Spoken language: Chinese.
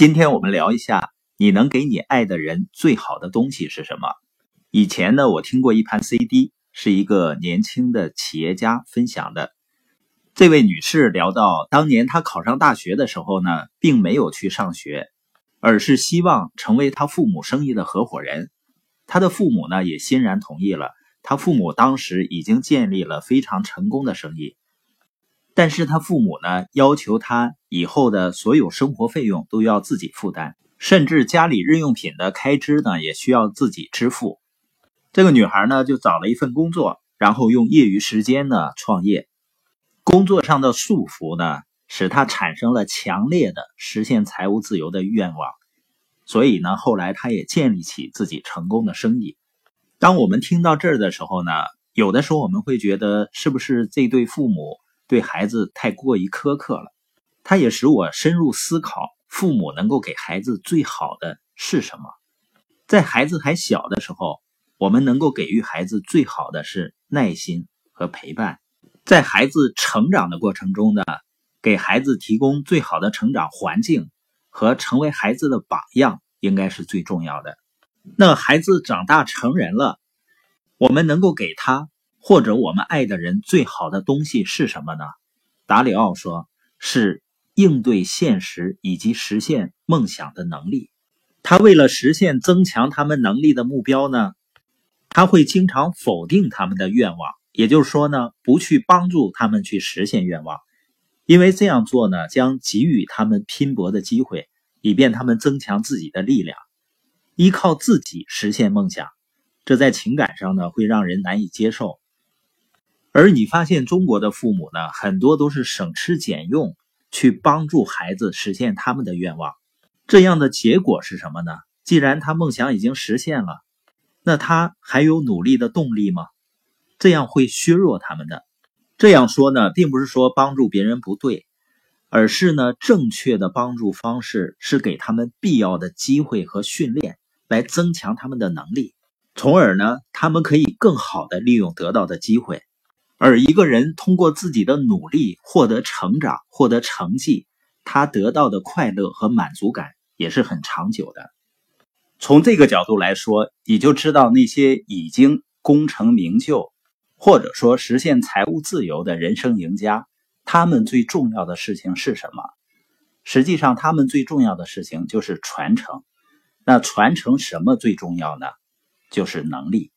今天我们聊一下，你能给你爱的人最好的东西是什么？以前呢，我听过一盘 CD，是一个年轻的企业家分享的。这位女士聊到，当年她考上大学的时候呢，并没有去上学，而是希望成为她父母生意的合伙人。她的父母呢，也欣然同意了。她父母当时已经建立了非常成功的生意。但是他父母呢，要求他以后的所有生活费用都要自己负担，甚至家里日用品的开支呢，也需要自己支付。这个女孩呢，就找了一份工作，然后用业余时间呢创业。工作上的束缚呢，使她产生了强烈的实现财务自由的愿望。所以呢，后来她也建立起自己成功的生意。当我们听到这儿的时候呢，有的时候我们会觉得，是不是这对父母？对孩子太过于苛刻了，他也使我深入思考：父母能够给孩子最好的是什么？在孩子还小的时候，我们能够给予孩子最好的是耐心和陪伴；在孩子成长的过程中呢，给孩子提供最好的成长环境和成为孩子的榜样，应该是最重要的。那孩子长大成人了，我们能够给他。或者我们爱的人最好的东西是什么呢？达里奥说：“是应对现实以及实现梦想的能力。”他为了实现增强他们能力的目标呢，他会经常否定他们的愿望，也就是说呢，不去帮助他们去实现愿望，因为这样做呢，将给予他们拼搏的机会，以便他们增强自己的力量，依靠自己实现梦想。这在情感上呢，会让人难以接受。而你发现中国的父母呢，很多都是省吃俭用去帮助孩子实现他们的愿望，这样的结果是什么呢？既然他梦想已经实现了，那他还有努力的动力吗？这样会削弱他们的。这样说呢，并不是说帮助别人不对，而是呢，正确的帮助方式是给他们必要的机会和训练，来增强他们的能力，从而呢，他们可以更好的利用得到的机会。而一个人通过自己的努力获得成长、获得成绩，他得到的快乐和满足感也是很长久的。从这个角度来说，你就知道那些已经功成名就，或者说实现财务自由的人生赢家，他们最重要的事情是什么？实际上，他们最重要的事情就是传承。那传承什么最重要呢？就是能力。